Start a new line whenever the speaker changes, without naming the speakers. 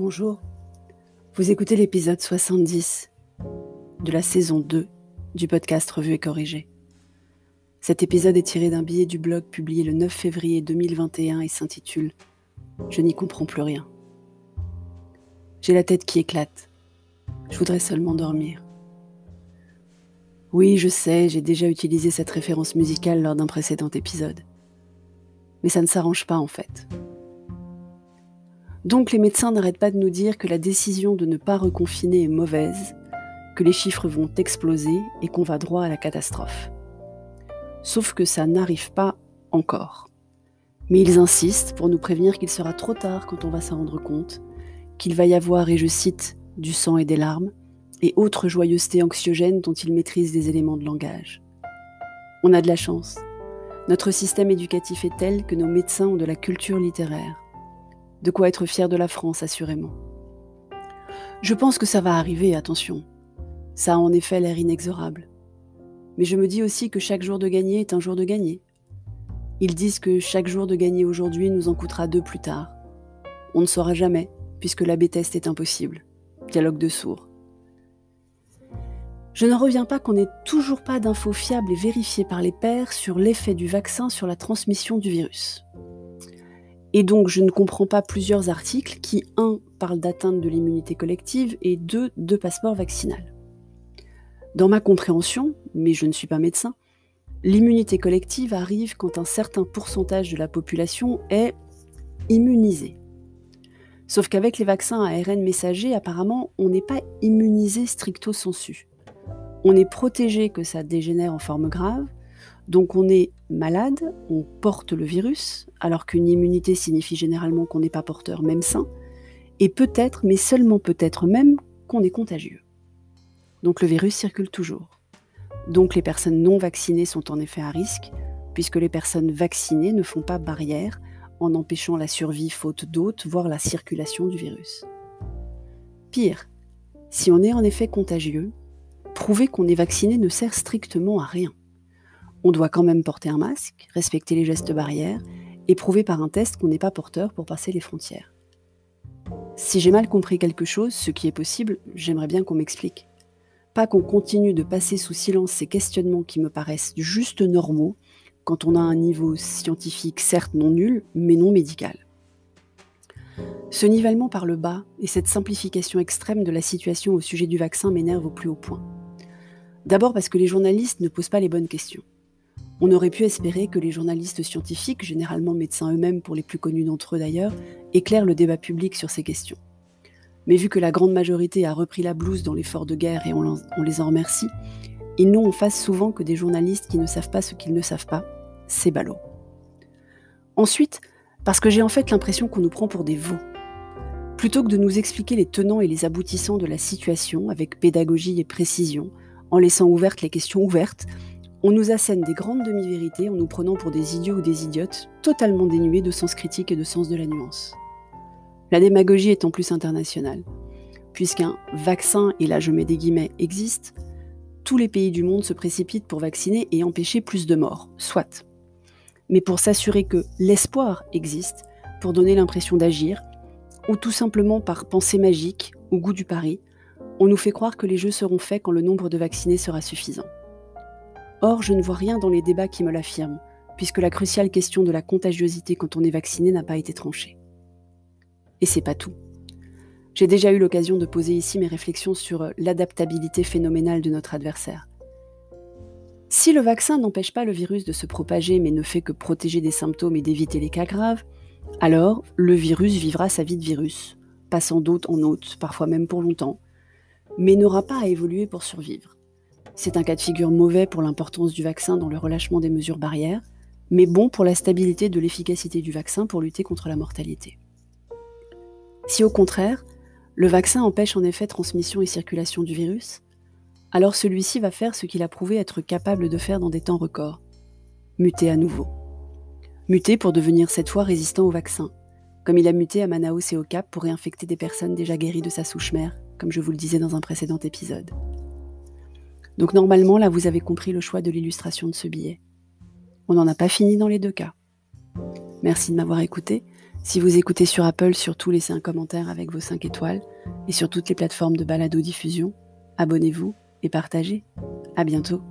Bonjour, vous écoutez l'épisode 70 de la saison 2 du podcast Revue et Corrigé. Cet épisode est tiré d'un billet du blog publié le 9 février 2021 et s'intitule Je n'y comprends plus rien. J'ai la tête qui éclate. Je voudrais seulement dormir. Oui, je sais, j'ai déjà utilisé cette référence musicale lors d'un précédent épisode. Mais ça ne s'arrange pas en fait. Donc les médecins n'arrêtent pas de nous dire que la décision de ne pas reconfiner est mauvaise, que les chiffres vont exploser et qu'on va droit à la catastrophe. Sauf que ça n'arrive pas encore. Mais ils insistent pour nous prévenir qu'il sera trop tard quand on va s'en rendre compte, qu'il va y avoir, et je cite, du sang et des larmes, et autres joyeusetés anxiogènes dont ils maîtrisent des éléments de langage. On a de la chance. Notre système éducatif est tel que nos médecins ont de la culture littéraire. De quoi être fier de la France, assurément. Je pense que ça va arriver, attention. Ça a en effet l'air inexorable. Mais je me dis aussi que chaque jour de gagné est un jour de gagné. Ils disent que chaque jour de gagné aujourd'hui nous en coûtera deux plus tard. On ne saura jamais, puisque la test est impossible. Dialogue de sourds. Je n'en reviens pas qu'on n'ait toujours pas d'infos fiables et vérifiées par les pairs sur l'effet du vaccin sur la transmission du virus. Et donc, je ne comprends pas plusieurs articles qui, un, parlent d'atteinte de l'immunité collective et deux, de passeport vaccinal. Dans ma compréhension, mais je ne suis pas médecin, l'immunité collective arrive quand un certain pourcentage de la population est immunisée. Sauf qu'avec les vaccins à ARN messager, apparemment, on n'est pas immunisé stricto sensu. On est protégé que ça dégénère en forme grave, donc on est malade, on porte le virus, alors qu'une immunité signifie généralement qu'on n'est pas porteur, même sain, et peut-être, mais seulement peut-être même, qu'on est contagieux. Donc le virus circule toujours. Donc les personnes non vaccinées sont en effet à risque, puisque les personnes vaccinées ne font pas barrière en empêchant la survie faute d'hôtes, voire la circulation du virus. Pire, si on est en effet contagieux, prouver qu'on est vacciné ne sert strictement à rien. On doit quand même porter un masque, respecter les gestes barrières et prouver par un test qu'on n'est pas porteur pour passer les frontières. Si j'ai mal compris quelque chose, ce qui est possible, j'aimerais bien qu'on m'explique. Pas qu'on continue de passer sous silence ces questionnements qui me paraissent juste normaux quand on a un niveau scientifique certes non nul, mais non médical. Ce nivellement par le bas et cette simplification extrême de la situation au sujet du vaccin m'énervent au plus haut point. D'abord parce que les journalistes ne posent pas les bonnes questions. On aurait pu espérer que les journalistes scientifiques, généralement médecins eux-mêmes pour les plus connus d'entre eux d'ailleurs, éclairent le débat public sur ces questions. Mais vu que la grande majorité a repris la blouse dans l'effort de guerre et on, les en remercie, ils n'ont en face souvent que des journalistes qui ne savent pas ce qu'ils ne savent pas. C'est ballot. Ensuite, parce que j'ai en fait l'impression qu'on nous prend pour des veaux. Plutôt que de nous expliquer les tenants et les aboutissants de la situation avec pédagogie et précision, en laissant ouvertes les questions ouvertes, on nous assène des grandes demi-vérités en nous prenant pour des idiots ou des idiotes, totalement dénués de sens critique et de sens de la nuance. La démagogie est en plus internationale. Puisqu'un vaccin, et là je mets des guillemets, existe, tous les pays du monde se précipitent pour vacciner et empêcher plus de morts, soit. Mais pour s'assurer que l'espoir existe, pour donner l'impression d'agir, ou tout simplement par pensée magique, au goût du pari, on nous fait croire que les jeux seront faits quand le nombre de vaccinés sera suffisant. Or, je ne vois rien dans les débats qui me l'affirment, puisque la cruciale question de la contagiosité quand on est vacciné n'a pas été tranchée. Et c'est pas tout. J'ai déjà eu l'occasion de poser ici mes réflexions sur l'adaptabilité phénoménale de notre adversaire. Si le vaccin n'empêche pas le virus de se propager mais ne fait que protéger des symptômes et d'éviter les cas graves, alors le virus vivra sa vie de virus, passant d'hôte en hôte, parfois même pour longtemps, mais n'aura pas à évoluer pour survivre. C'est un cas de figure mauvais pour l'importance du vaccin dans le relâchement des mesures barrières, mais bon pour la stabilité de l'efficacité du vaccin pour lutter contre la mortalité. Si au contraire, le vaccin empêche en effet transmission et circulation du virus, alors celui-ci va faire ce qu'il a prouvé être capable de faire dans des temps records, muter à nouveau. Muter pour devenir cette fois résistant au vaccin, comme il a muté à Manaus et au Cap pour réinfecter des personnes déjà guéries de sa souche mère, comme je vous le disais dans un précédent épisode. Donc normalement, là, vous avez compris le choix de l'illustration de ce billet. On n'en a pas fini dans les deux cas. Merci de m'avoir écouté. Si vous écoutez sur Apple, surtout laissez un commentaire avec vos 5 étoiles et sur toutes les plateformes de balado-diffusion. Abonnez-vous et partagez. À bientôt.